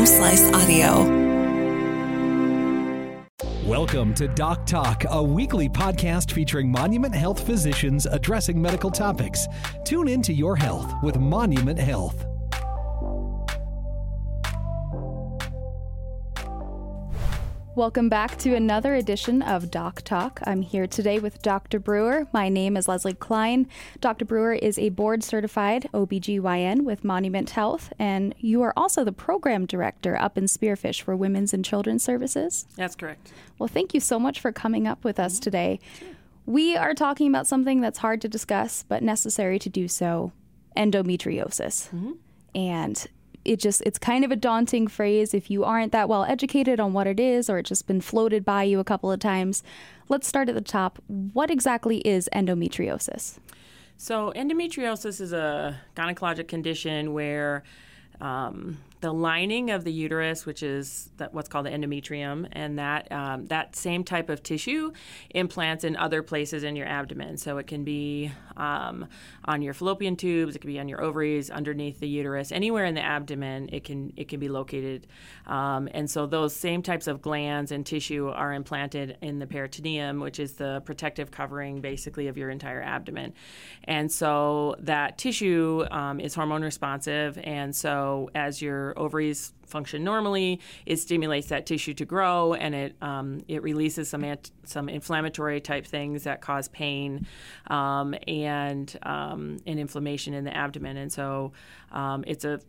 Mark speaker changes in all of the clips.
Speaker 1: Home Slice Audio.
Speaker 2: Welcome to Doc Talk, a weekly podcast featuring Monument Health physicians addressing medical topics. Tune into your health with Monument Health.
Speaker 3: Welcome back to another edition of Doc Talk. I'm here today with Dr. Brewer. My name is Leslie Klein. Dr. Brewer is a board certified OBGYN with Monument Health, and you are also the program director up in Spearfish for Women's and Children's Services.
Speaker 4: That's correct.
Speaker 3: Well, thank you so much for coming up with us mm-hmm. today. We are talking about something that's hard to discuss, but necessary to do so endometriosis. Mm-hmm. And it just it's kind of a daunting phrase if you aren't that well educated on what it is or it's just been floated by you a couple of times. Let's start at the top. What exactly is endometriosis?
Speaker 4: So, endometriosis is a gynecologic condition where um, the lining of the uterus, which is what's called the endometrium, and that um, that same type of tissue implants in other places in your abdomen. So it can be um, on your fallopian tubes, it can be on your ovaries, underneath the uterus, anywhere in the abdomen. It can it can be located, um, and so those same types of glands and tissue are implanted in the peritoneum, which is the protective covering basically of your entire abdomen, and so that tissue um, is hormone responsive, and so as your ovaries function normally, it stimulates that tissue to grow, and it um, it releases some ant- some inflammatory type things that cause pain um, and um, inflammation in the abdomen, and so um, it's a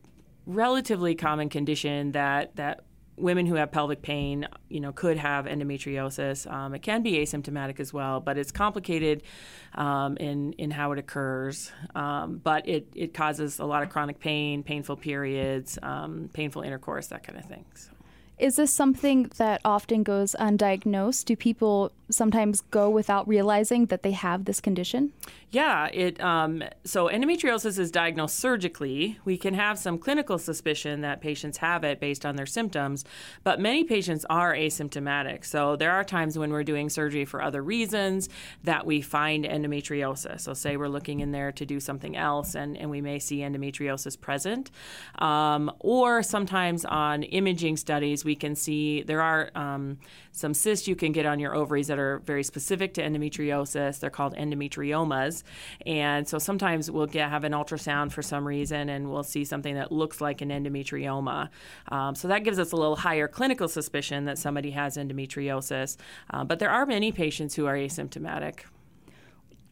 Speaker 4: relatively common condition that that women who have pelvic pain, you know, could have endometriosis. Um, it can be asymptomatic as well, but it's complicated um, in in how it occurs. Um, but it it causes a lot of chronic pain, painful periods, um, painful intercourse, that kind of thing. So.
Speaker 3: Is this something that often goes undiagnosed? Do people sometimes go without realizing that they have this condition?
Speaker 4: Yeah, it um, so endometriosis is diagnosed surgically. We can have some clinical suspicion that patients have it based on their symptoms, but many patients are asymptomatic. So there are times when we're doing surgery for other reasons that we find endometriosis. So say we're looking in there to do something else, and, and we may see endometriosis present, um, or sometimes on imaging studies we can see there are um, some cysts you can get on your ovaries that are very specific to endometriosis. They're called endometriomas. And so sometimes we'll get, have an ultrasound for some reason and we'll see something that looks like an endometrioma. Um, so that gives us a little higher clinical suspicion that somebody has endometriosis. Uh, but there are many patients who are asymptomatic.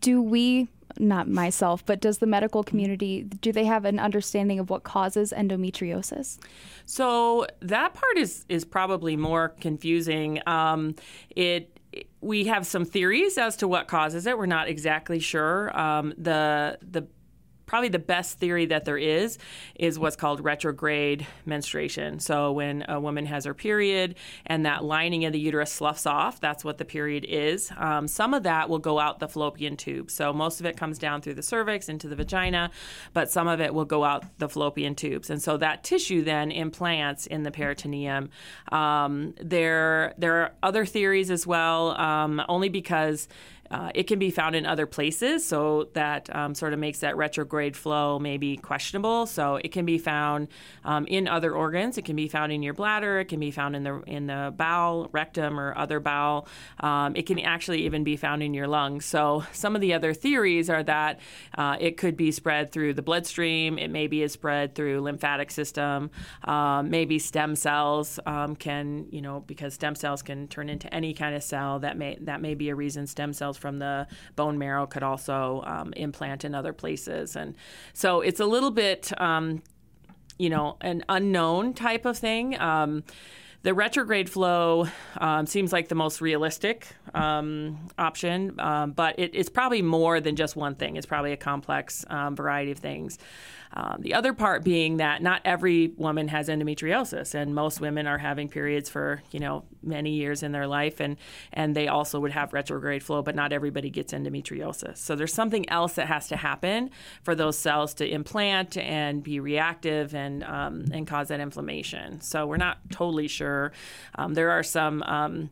Speaker 3: Do we, not myself, but does the medical community, do they have an understanding of what causes endometriosis?
Speaker 4: So that part is is probably more confusing. Um, it we have some theories as to what causes it. We're not exactly sure. Um, the the probably the best theory that there is is what's called retrograde menstruation. So when a woman has her period and that lining of the uterus sloughs off, that's what the period is. Um, some of that will go out the fallopian tube. So most of it comes down through the cervix into the vagina, but some of it will go out the fallopian tubes. And so that tissue then implants in the peritoneum. Um, there, there are other theories as well, um, only because uh, it can be found in other places, so that um, sort of makes that retrograde flow maybe questionable. So it can be found um, in other organs. It can be found in your bladder. It can be found in the in the bowel, rectum, or other bowel. Um, it can actually even be found in your lungs. So some of the other theories are that uh, it could be spread through the bloodstream. It maybe is spread through lymphatic system. Um, maybe stem cells um, can, you know, because stem cells can turn into any kind of cell. That may that may be a reason stem cells from the bone marrow could also um, implant in other places. And so it's a little bit, um, you know, an unknown type of thing. Um, the retrograde flow um, seems like the most realistic um, option, but it, it's probably more than just one thing. It's probably a complex variety of things. Um, the other part being that not every woman has endometriosis, and most women are having periods for you know many years in their life, and and they also would have retrograde flow, but not everybody gets endometriosis. So there's something else that has to happen for those cells to implant and be reactive and um, and cause that inflammation. So we're not totally sure. Um, there are some. Um,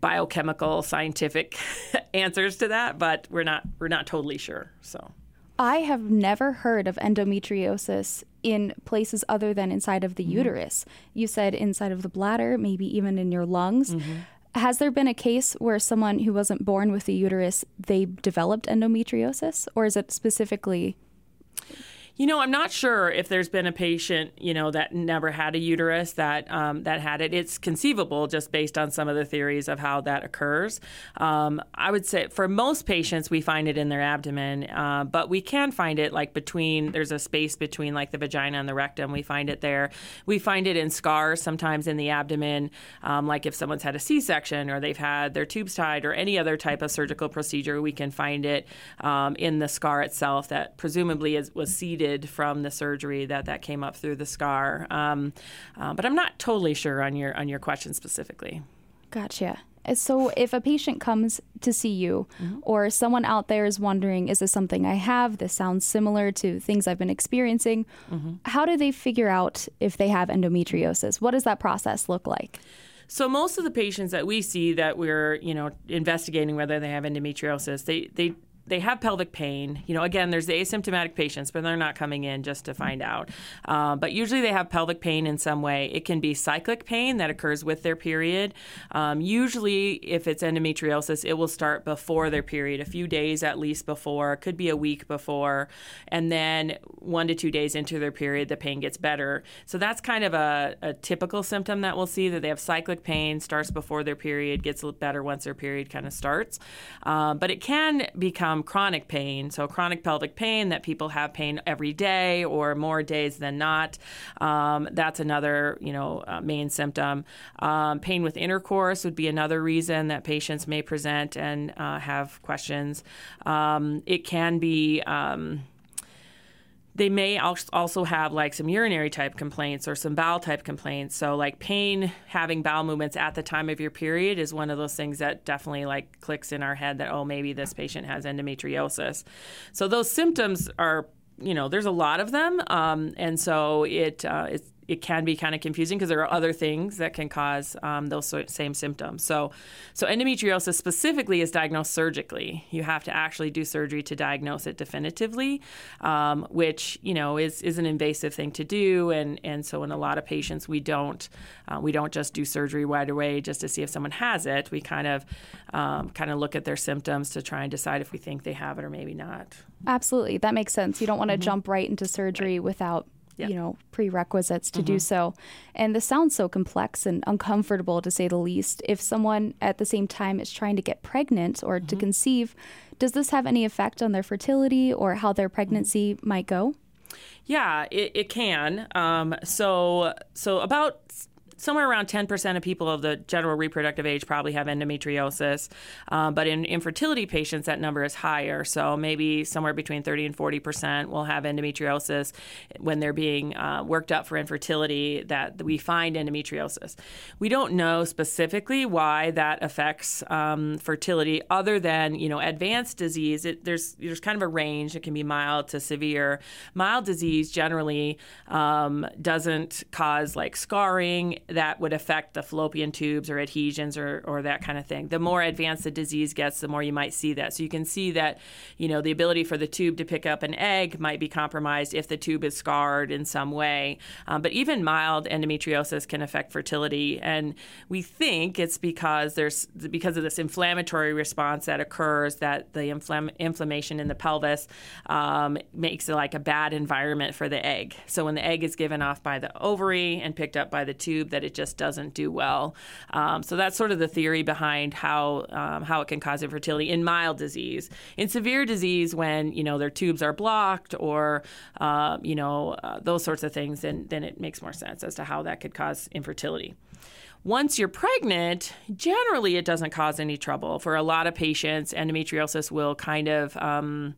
Speaker 4: biochemical scientific answers to that but we're not we're not totally sure so
Speaker 3: I have never heard of endometriosis in places other than inside of the mm-hmm. uterus. You said inside of the bladder, maybe even in your lungs. Mm-hmm. Has there been a case where someone who wasn't born with a uterus, they developed endometriosis, or is it specifically
Speaker 4: you know, I'm not sure if there's been a patient, you know, that never had a uterus that um, that had it. It's conceivable just based on some of the theories of how that occurs. Um, I would say for most patients, we find it in their abdomen, uh, but we can find it like between. There's a space between like the vagina and the rectum. We find it there. We find it in scars sometimes in the abdomen, um, like if someone's had a C-section or they've had their tubes tied or any other type of surgical procedure. We can find it um, in the scar itself that presumably is, was seeded from the surgery that that came up through the scar. Um, uh, but I'm not totally sure on your on your question specifically.
Speaker 3: Gotcha. Uh, so, if a patient comes to see you, mm-hmm. or someone out there is wondering, is this something I have? This sounds similar to things I've been experiencing. Mm-hmm. How do they figure out if they have endometriosis? What does that process look like?
Speaker 4: So most of the patients that we see that we're, you know, investigating whether they have endometriosis, they they they have pelvic pain. You know, again, there's the asymptomatic patients, but they're not coming in just to find out. Uh, but usually they have pelvic pain in some way. It can be cyclic pain that occurs with their period. Um, usually, if it's endometriosis, it will start before their period, a few days at least before, could be a week before, and then one to two days into their period, the pain gets better. So that's kind of a, a typical symptom that we'll see that they have cyclic pain, starts before their period, gets better once their period kind of starts. Um, but it can become chronic pain. So, chronic pelvic pain that people have pain every day or more days than not. Um, that's another, you know, uh, main symptom. Um, pain with intercourse would be another reason that patients may present and uh, have questions. Um, it can be um, they may also have like some urinary type complaints or some bowel type complaints. So like pain having bowel movements at the time of your period is one of those things that definitely like clicks in our head that oh maybe this patient has endometriosis. So those symptoms are you know there's a lot of them um, and so it uh, it's it can be kind of confusing because there are other things that can cause um, those same symptoms. So, so endometriosis specifically is diagnosed surgically. You have to actually do surgery to diagnose it definitively, um, which you know is is an invasive thing to do, and and so in a lot of patients we don't uh, we don't just do surgery right away just to see if someone has it. We kind of um, kind of look at their symptoms to try and decide if we think they have it or maybe not.
Speaker 3: Absolutely, that makes sense. You don't want to mm-hmm. jump right into surgery right. without you know prerequisites to mm-hmm. do so and this sounds so complex and uncomfortable to say the least if someone at the same time is trying to get pregnant or mm-hmm. to conceive does this have any effect on their fertility or how their pregnancy mm-hmm. might go
Speaker 4: yeah it, it can um, so so about somewhere around 10% of people of the general reproductive age probably have endometriosis. Um, but in infertility patients, that number is higher. So maybe somewhere between 30 and 40% will have endometriosis when they're being uh, worked up for infertility that we find endometriosis. We don't know specifically why that affects um, fertility other than, you know, advanced disease. It, there's, there's kind of a range. It can be mild to severe. Mild disease generally um, doesn't cause like scarring that would affect the fallopian tubes or adhesions or, or that kind of thing. The more advanced the disease gets, the more you might see that. So you can see that, you know, the ability for the tube to pick up an egg might be compromised if the tube is scarred in some way. Um, but even mild endometriosis can affect fertility, and we think it's because there's because of this inflammatory response that occurs that the inflam- inflammation in the pelvis um, makes it like a bad environment for the egg. So when the egg is given off by the ovary and picked up by the tube, that it just doesn't do well. Um, so that's sort of the theory behind how um, how it can cause infertility in mild disease. In severe disease, when you know their tubes are blocked or uh, you know uh, those sorts of things, then then it makes more sense as to how that could cause infertility. Once you're pregnant, generally it doesn't cause any trouble. For a lot of patients, endometriosis will kind of um,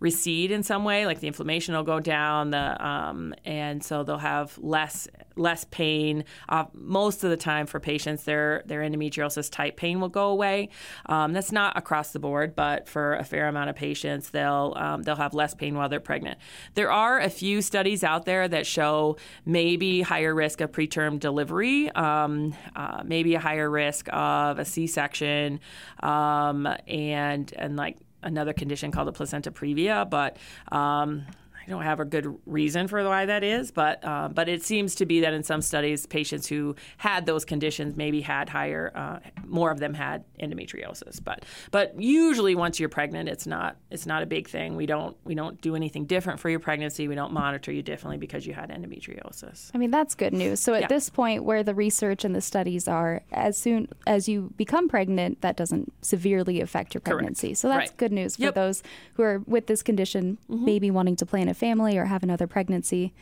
Speaker 4: recede in some way, like the inflammation will go down, the um, and so they'll have less less pain. Uh, most of the time for patients, their their endometriosis type pain will go away. Um, that's not across the board, but for a fair amount of patients, they'll um, they'll have less pain while they're pregnant. There are a few studies out there that show maybe higher risk of preterm delivery, um, uh, maybe a higher risk of a C-section, um, and and like another condition called the placenta previa, but um, I don't have a good reason for why that is, but uh, but it seems to be that in some studies, patients who had those conditions maybe had higher, uh, more of them had endometriosis. But but usually once you're pregnant, it's not it's not a big thing. We don't we don't do anything different for your pregnancy. We don't monitor you differently because you had endometriosis.
Speaker 3: I mean that's good news. So at
Speaker 4: Yeah.
Speaker 3: this point, where the research and the studies are, as soon as you become pregnant, that doesn't severely affect your pregnancy. So that's
Speaker 4: Right.
Speaker 3: good news for
Speaker 4: Yep.
Speaker 3: those who are with this condition, maybe wanting to plan a family or have another pregnancy.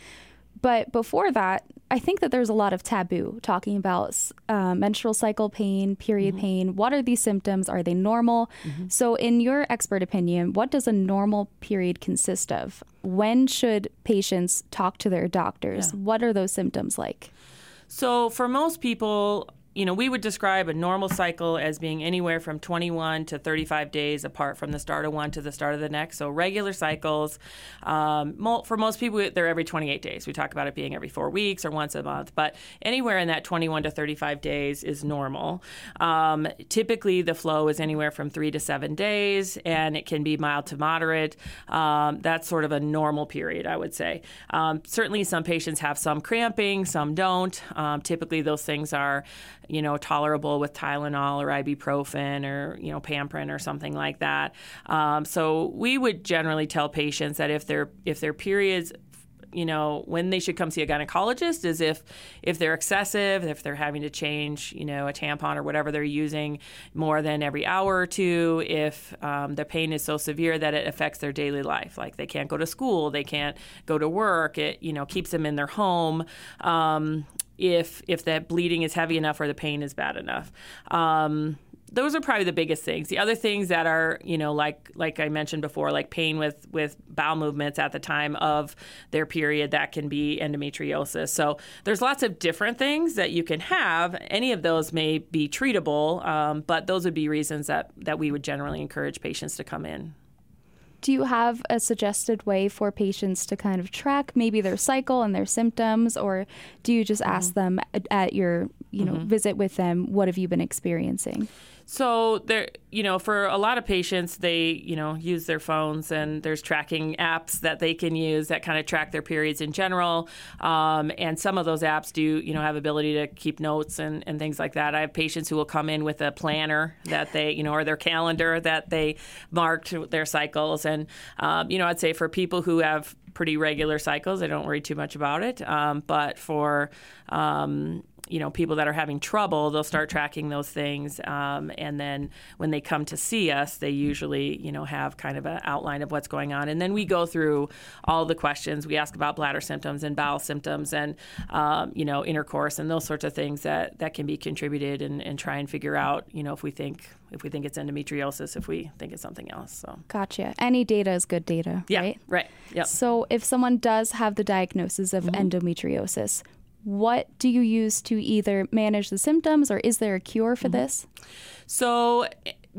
Speaker 3: But before that, I think that there's a lot of taboo talking about uh, menstrual cycle pain, period pain. What are these symptoms? Are they normal? So, in your expert opinion, what does a normal period consist of? When should patients talk to their doctors? What are those symptoms like?
Speaker 4: So for most people, you know, we would describe a normal cycle as being anywhere from 21 to 35 days apart from the start of one to the start of the next. So regular cycles, um, for most people, they're every 28 days. We talk about it being every four weeks or once a month, but anywhere in that 21 to 35 days is normal. Um, typically, the flow is anywhere from three to seven days, and it can be mild to moderate. Um, that's sort of a normal period, I would say. Um, certainly, some patients have some cramping, some don't. Um, typically, those things are, you know, tolerable with Tylenol or ibuprofen or you know Pamprin or something like that. Um, so we would generally tell patients that if their if their periods you know when they should come see a gynecologist is if if they're excessive if they're having to change you know a tampon or whatever they're using more than every hour or two if um, the pain is so severe that it affects their daily life. Like they can't go to school they can't go to work it you know keeps them in their home um, if if that bleeding is heavy enough or the pain is bad enough. Um, those are probably the biggest things. The other things that are, you know, like like I mentioned before, like pain with with bowel movements at the time of their period, that can be endometriosis. So there's lots of different things that you can have. Any of those may be treatable, um, but those would be reasons that that we would generally encourage patients to come in.
Speaker 3: Do you have a suggested way for patients to kind of track maybe their cycle and their symptoms, or do you just ask them at, at your you know visit with them what have you been experiencing?
Speaker 4: So there, you know, for a lot of patients, they, you know, use their phones, and there's tracking apps that they can use that kind of track their periods in general. Um, and some of those apps do, you know, have ability to keep notes and, and things like that. I have patients who will come in with a planner that they, you know, or their calendar that they marked their cycles. And um, you know, I'd say for people who have pretty regular cycles, I don't worry too much about it. Um, but for um, you know people that are having trouble they'll start tracking those things um, and then when they come to see us they usually you know have kind of an outline of what's going on. And then we go through all the questions. We ask about bladder symptoms and bowel symptoms and um, you know intercourse and those sorts of things that that can be contributed and, and try and figure out you know if we think if we think it's endometriosis if we think it's something else so.
Speaker 3: Gotcha. Any data is good data,
Speaker 4: yeah
Speaker 3: right?
Speaker 4: right. Yep.
Speaker 3: So, if someone does have the diagnosis of endometriosis, what do you use to either manage the symptoms or is there a cure for mm-hmm. this?
Speaker 4: So,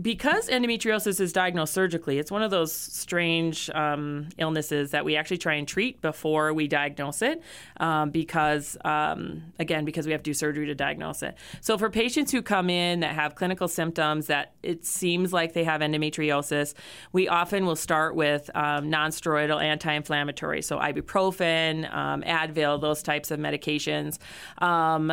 Speaker 4: because endometriosis is diagnosed surgically, it's one of those strange um, illnesses that we actually try and treat before we diagnose it. Um, because, um, again, because we have to do surgery to diagnose it. So, for patients who come in that have clinical symptoms that it seems like they have endometriosis, we often will start with um, nonsteroidal anti-inflammatory, so ibuprofen, um, Advil, those types of medications. Um,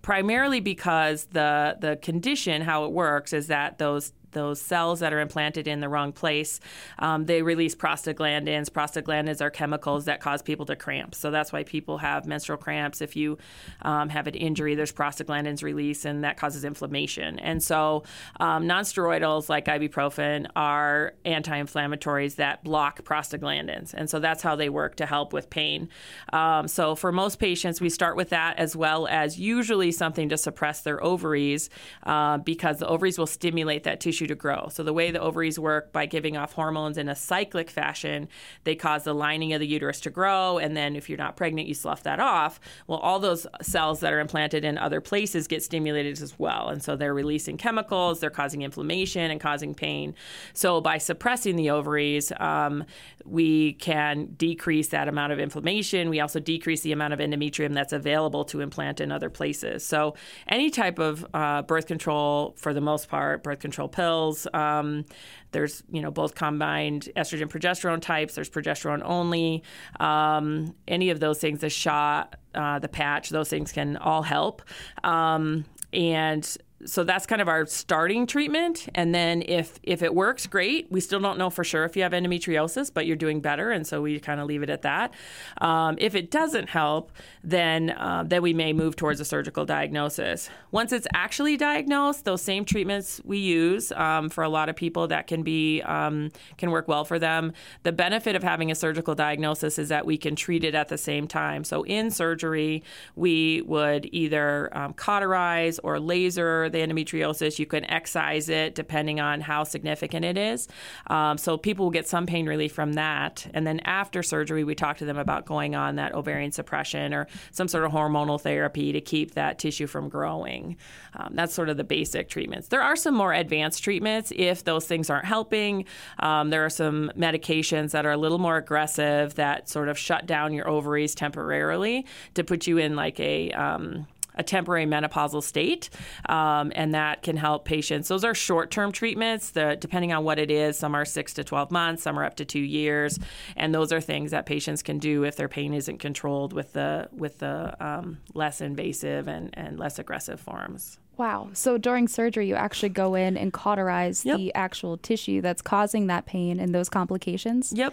Speaker 4: primarily because the the condition, how it works, is that those those cells that are implanted in the wrong place, um, they release prostaglandins. Prostaglandins are chemicals that cause people to cramp. So that's why people have menstrual cramps. If you um, have an injury, there's prostaglandins release, and that causes inflammation. And so um, nonsteroidals like ibuprofen are anti-inflammatories that block prostaglandins, and so that's how they work to help with pain. Um, so for most patients, we start with that as well as usually something to suppress their ovaries uh, because the ovaries will stimulate that tissue to grow. So the way the ovaries work by giving off hormones in a cyclic fashion, they cause the lining of the uterus to grow, and then if you're not pregnant, you slough that off. Well, all those cells that are implanted in other places get stimulated as well, and so they're releasing chemicals, they're causing inflammation and causing pain. So by suppressing the ovaries, um, we can decrease that amount of inflammation. We also decrease the amount of endometrium that's available to implant in other places. So any type of uh, birth control, for the most part, birth control pill Um, there's you know both combined estrogen progesterone types. There's progesterone only. Um, any of those things, the shot, uh, the patch, those things can all help. Um, and so that's kind of our starting treatment. And then if if it works great. We still don't know for sure if you have endometriosis but you're doing better. And so we kind of leave it at that. Um, if it doesn't help then uh, then we may move towards a surgical diagnosis. Once it's actually diagnosed those same treatments we use um, for a lot of people that can be um, can work well for them. The benefit of having a surgical diagnosis is that we can treat it at the same time. So in surgery we would either um, cauterize or laser the endometriosis. You can excise it depending on how significant it is. Um, so people will get some pain relief from that. And then after surgery, we talk to them about going on that ovarian suppression or some sort of hormonal therapy to keep that tissue from growing. Um, that's sort of the basic treatments. There are some more advanced treatments if those things aren't helping. Um, there are some medications that are a little more aggressive that sort of shut down your ovaries temporarily to put you in like a um, a temporary menopausal state, um, and that can help patients. Those are short-term treatments. The, depending on what it is, some are six to twelve months, some are up to two years, and those are things that patients can do if their pain isn't controlled with the with the um, less invasive and, and less aggressive forms.
Speaker 3: Wow. So during surgery, you actually go in and cauterize yep. the actual tissue that's causing that pain and those complications?
Speaker 4: Yep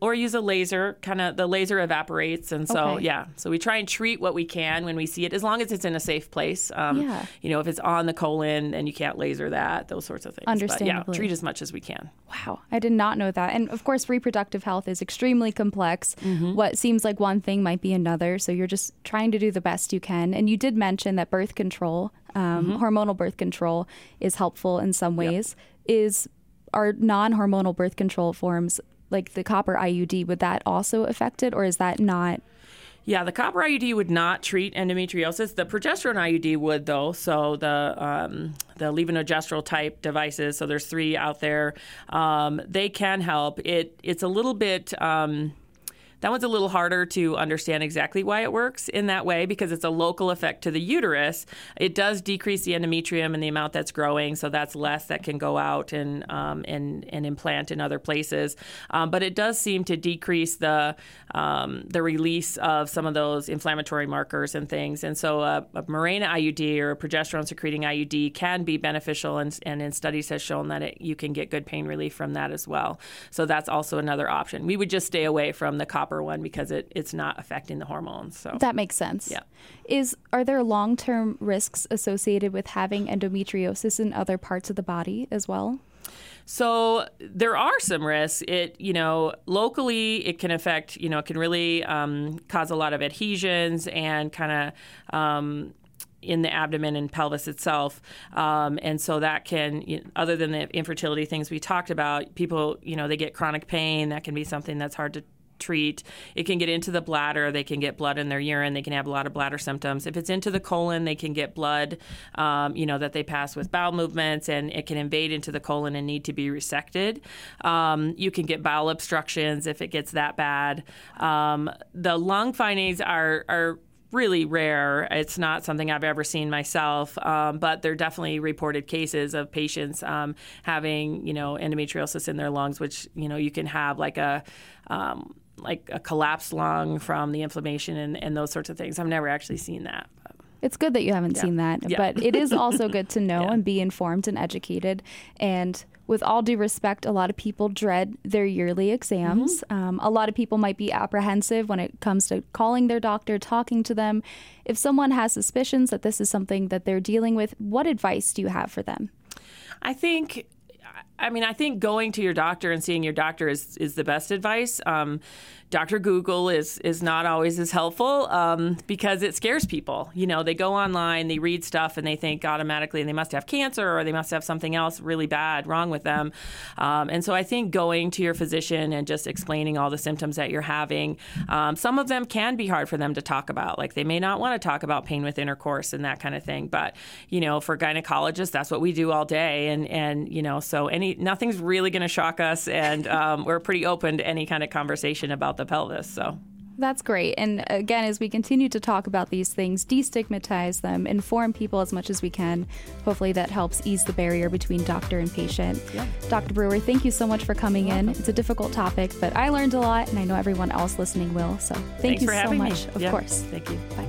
Speaker 4: or use a laser kind of the laser evaporates and so
Speaker 3: okay.
Speaker 4: yeah. So we try and treat what we can when we see it as long as it's in a safe place. Um,
Speaker 3: yeah.
Speaker 4: you know if it's on the colon and you can't laser that those sorts of things.
Speaker 3: Understandably
Speaker 4: but yeah treat as much as we can.
Speaker 3: Wow. I did not know that. And of course reproductive health is extremely complex.
Speaker 4: Mm-hmm.
Speaker 3: what seems like one thing might be another. So you're just trying to do the best you can. And you did mention that birth control um,
Speaker 4: mm-hmm.
Speaker 3: hormonal birth control is helpful in some ways. Yep. is are non-hormonal birth control forms like the copper IUD, would that also affect it, or is that not?
Speaker 4: Yeah, the copper IUD would not treat endometriosis. The progesterone IUD would, though. So the um, the levonorgestrel type devices. So there's three out there. Um, they can help. It it's a little bit. Um, that one's a little harder to understand exactly why it works in that way because it's a local effect to the uterus. It does decrease the endometrium and the amount that's growing, so that's less that can go out and um, and, and implant in other places. Um, but it does seem to decrease the um, the release of some of those inflammatory markers and things. And so a, a Mirena IUD or a progesterone secreting IUD can be beneficial, and, and in studies has shown that it, you can get good pain relief from that as well. So that's also another option. We would just stay away from the copper one because it, it's not affecting the hormones. So
Speaker 3: that makes sense.
Speaker 4: Yeah.
Speaker 3: Is are there long term risks associated with having endometriosis in other parts of the body as well?
Speaker 4: So there are some risks. It, you know, locally it can affect, you know, it can really um, cause a lot of adhesions and kind of. Um, in the abdomen and pelvis itself. Um, and so that can, you know, other than the infertility things we talked about, people, you know, they get chronic pain. That can be something that's hard to treat. It can get into the bladder. They can get blood in their urine. They can have a lot of bladder symptoms. If it's into the colon, they can get blood, um, you know, that they pass with bowel movements, and it can invade into the colon and need to be resected. Um, you can get bowel obstructions if it gets that bad. Um, the lung findings are are really rare. It's not something I've ever seen myself, um, but there are definitely reported cases of patients um, having, you know, endometriosis in their lungs, which you know you can have like a um, like a collapsed lung from the inflammation and, and those sorts of things. I've never actually seen that. But.
Speaker 3: It's good that you haven't
Speaker 4: yeah.
Speaker 3: seen that,
Speaker 4: yeah.
Speaker 3: but it is also good to know
Speaker 4: yeah.
Speaker 3: and be informed and educated. And with all due respect, a lot of people dread their yearly exams.
Speaker 4: Mm-hmm.
Speaker 3: Um, a lot of people might be apprehensive when it comes to calling their doctor, talking to them. If someone has suspicions that this is something that they're dealing with, what advice do you have for them?
Speaker 4: I think I mean, I think going to your doctor and seeing your doctor is, is the best advice. Um, Dr. Google is is not always as helpful um, because it scares people. You know, they go online, they read stuff, and they think automatically they must have cancer or they must have something else really bad wrong with them. Um, and so I think going to your physician and just explaining all the symptoms that you're having, um, some of them can be hard for them to talk about. Like they may not want to talk about pain with intercourse and that kind of thing. But you know, for gynecologists, that's what we do all day, and and you know, so any nothing's really going to shock us, and um, we're pretty open to any kind of conversation about the pelvis. So.
Speaker 3: That's great. And again, as we continue to talk about these things, destigmatize them, inform people as much as we can, hopefully that helps ease the barrier between doctor and patient.
Speaker 4: Yeah.
Speaker 3: Dr. Brewer, thank you so much for coming in. It's a difficult topic, but I learned a lot, and I know everyone else listening will. So thank
Speaker 4: Thanks
Speaker 3: you so
Speaker 4: having me.
Speaker 3: much. Of
Speaker 4: Yeah,
Speaker 3: course.
Speaker 4: Thank you.
Speaker 3: Bye.